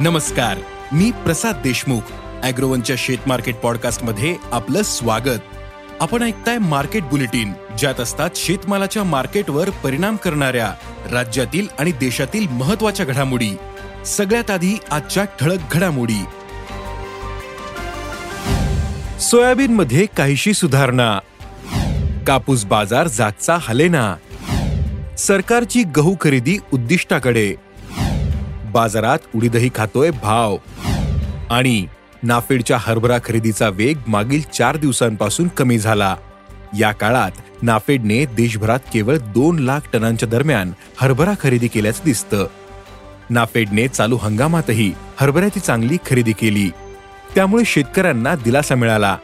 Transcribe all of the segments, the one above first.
नमस्कार मी प्रसाद देशमुख अॅग्रोवनच्या शेत मार्केट पॉडकास्टमध्ये आपलं स्वागत. आपण ऐकताय मार्केट बुलेटिन ज्यात असतात शेतमालाच्या मार्केटवर परिणाम करणाऱ्या राज्यातील आणि देशातील महत्त्वाच्या घडामोडी. सगळ्यात आधी आजच्या ठळक घडामोडी. सोयाबीन मध्ये काहीशी सुधारणा. कापूस बाजार जागचा हलेना. सरकारची गहू खरेदी उद्दिष्टाकडे. बाजारात उडीदही खातोय भाव. आणि नाफेडच्या हरभरा खरेदीचा वेग मागील चार दिवसांपासून कमी झाला. या काळात नाफेडने देशभरात केवळ दोन लाख टनांच्या दरम्यान हरभरा खरेदी केल्याचं दिसतं. नाफेडने चालू हंगामातही हरभऱ्याची चांगली खरेदी केली. त्यामुळे शेतकऱ्यांना दिलासा मिळाला.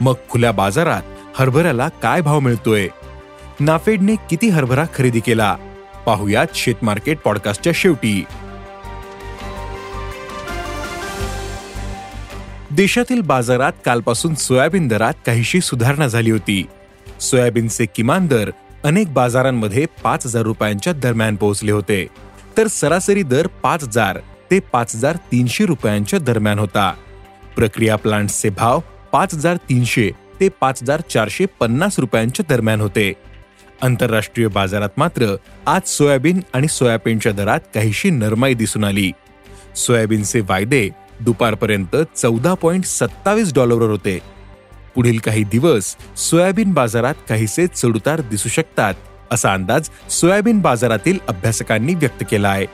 मग खुल्या बाजारात हरभऱ्याला काय भाव मिळतोय? नाफेडने किती हरभरा खरेदी केला? पाहुयात शेत मार्केट पॉडकास्टच्या शेवटी. देशातील बाजारात कालपासून सोयाबीन दरात काहीशी सुधारणा झाली होती. सोयाबीनचे किमान दर अनेक बाजारांमध्ये पाच हजार रुपयांच्या दरम्यान पोहोचले होते. तर सरासरी दर पाच हजार ते पाच हजार तीनशे रुपयांच्या दरम्यान होता. प्रक्रिया प्लांट्सचे भाव पाच हजार तीनशे ते पाच हजार चारशे पन्नास रुपयांच्या दरम्यान होते. आंतरराष्ट्रीय बाजारात मात्र आज सोयाबीन आणि सोयाबीनच्या दरात काहीशी नरमाई दिसून आली. सोयाबीनचे वायदे दुपारपर्यंत चौदा पॉइंट सत्तावीस डॉलरवर होते. पुढील काही दिवस सोयाबीन बाजारात काहीसे चढउतार दिसू शकतात असा अंदाज सोयाबीन बाजारातील अभ्यासकांनी व्यक्त केला आहे.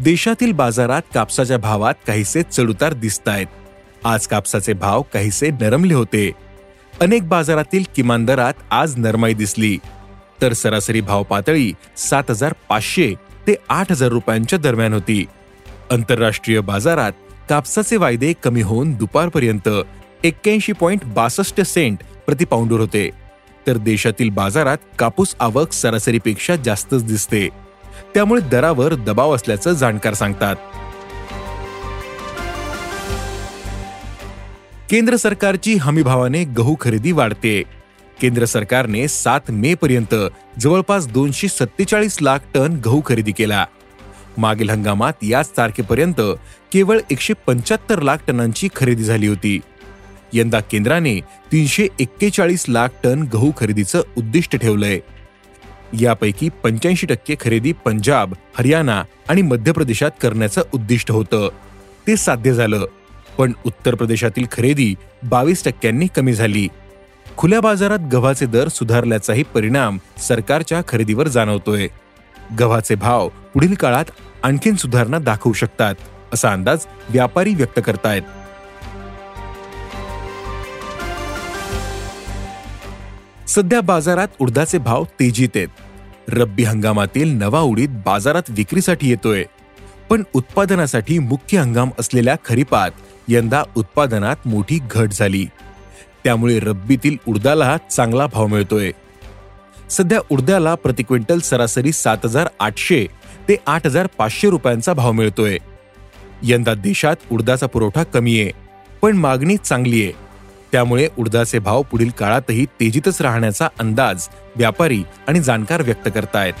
देशातील बाजारात कापसाच्या भावात काहीसे चढउतार दिसत आहेत आज कापसाचे भाव काहीसे नरमले होते. अनेक बाजारातील किमान दरात आज नरमाई दिसली. तर सरासरी भाव पातळी सात हजार पाचशे ते आठ हजार रुपयांच्या दरम्यान होती. आंतरराष्ट्रीय बाजारात कापसाचे वायदे कमी होऊन दुपारपर्यंत एक्क्याऐंशी पॉईंट बासष्ट सेंट प्रतिपाऊंडवर होते. तर देशातील बाजारात कापूस आवक सरासरीपेक्षा जास्तच दिसते. त्यामुळे दरावर दबाव असल्याचं जाणकार सांगतात. केंद्र सरकारची हमीभावाने गहू खरेदी वाढते. केंद्र सरकारने सात मे पर्यंत जवळपास दोनशे सत्तेचाळीस लाख टन गहू खरेदी केला. मागील हंगामात याच तारखेपर्यंत केवळ एकशे पंच्याहत्तर लाख टनांची खरेदी झाली होती. यंदा केंद्राने तीनशे एक्केचाळीस लाख टन गहू खरेदीचं उद्दिष्ट ठेवलंय. यापैकी पंच्याऐंशी टक्के खरेदी पंजाब हरियाणा आणि मध्य प्रदेशात करण्याचं उद्दिष्ट होतं. ते साध्य झालं पण उत्तर प्रदेशातील खरेदी बावीस टक्क्यांनी कमी झाली. खुल्या बाजारात गव्हाचे दर सुधारल्याचाही परिणाम सरकारच्या खरेदीवर जाणवतोय. गव्हाचे भाव पुढील काळात आणखीन सुधारणा दाखवू शकतात असा अंदाज व्यापारी व्यक्त करतायत. सध्या बाजारात उडदाचे भाव तेजीत आहेत. रब्बी हंगामातील नवा उडीद बाजारात विक्रीसाठी येतोय. पण उत्पादनासाठी मुख्य हंगाम असलेल्या खरीपात यंदा उत्पादनात मोठी घट झाली. त्यामुळे रब्बीतील उडदाला चांगला भाव मिळतोय. सध्या उडद्याला प्रति क्विंटल सरासरी सात हजार आठशे ते आठ हजार पाचशे रुपयांचा भाव मिळतोय. यंदा देशात उडदाचा पुरवठा कमी आहे पण मागणी चांगली आहे. त्यामुळे उडदाचे भाव पुढील काळातही तेजीतच राहण्याचा अंदाज व्यापारी आणि जाणकार व्यक्त करतायत.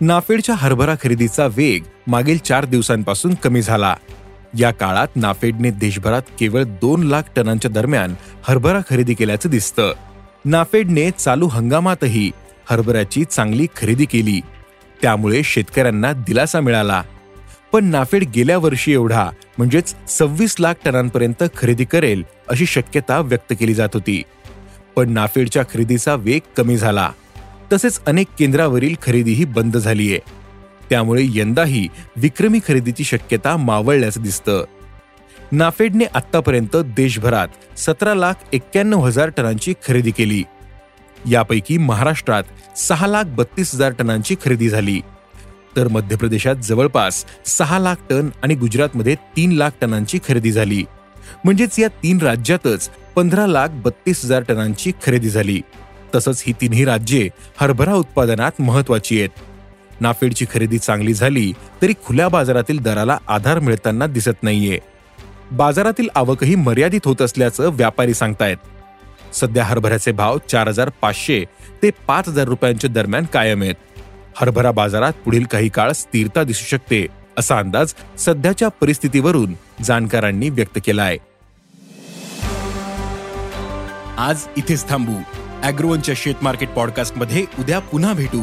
नाफेडच्या हरभरा खरेदीचा वेग मागील चार दिवसांपासून कमी झाला. या काळात नाफेडने देशभरात केवळ दोन लाख टनांच्या दरम्यान हरभरा खरेदी केल्याचं दिसतं. नाफेडने चालू हंगामातही हरभऱ्याची चांगली खरेदी केली. त्यामुळे शेतकऱ्यांना दिलासा मिळाला. पण नाफेड गेल्या वर्षी एवढा म्हणजेच सव्वीस लाख टनांपर्यंत खरेदी करेल अशी शक्यता व्यक्त केली जात होती. पण नाफेडच्या खरेदीचा वेग कमी झाला. तसेच अनेक केंद्रावरील खरेदीही बंद झालीये. त्यामुळे यंदाही विक्रमी खरेदीची शक्यता मावळल्याचं दिसतं. नाफेडने आतापर्यंत देशभरात सतरा लाख एक्क्याण्णव हजार टनांची खरेदी केली. यापैकी महाराष्ट्रात सहा लाख बत्तीस हजार टनांची खरेदी झाली. तर मध्य प्रदेशात जवळपास सहा लाख टन आणि गुजरातमध्ये तीन लाख टनांची खरेदी झाली. म्हणजेच या तीन राज्यातच पंधरा लाख बत्तीस हजार टनांची खरेदी झाली. तसंच ही तिन्ही राज्ये हरभरा उत्पादनात महत्वाची आहेत. नाफेडची खरेदी चांगली झाली तरी खुल्या बाजारातील दराला आधार मिळताना दिसत नाहीये. बाजारातील आवकही मर्यादित होत असल्याचं व्यापारी सांगतायत. सध्या हरभऱ्याचे भाव चार हजार पाचशे ते पाच हजार रुपयांच्या दरम्यान कायम आहेत. हरभरा बाजारात पुढील काही काळ स्थिरता दिसू शकते असा अंदाज सध्याच्या परिस्थितीवरून जाणकारांनी व्यक्त केला आहे आज इथेच थांबू. अॅग्रोवनच्या शेत मार्केट पॉडकास्टमध्ये उद्या पुन्हा भेटू.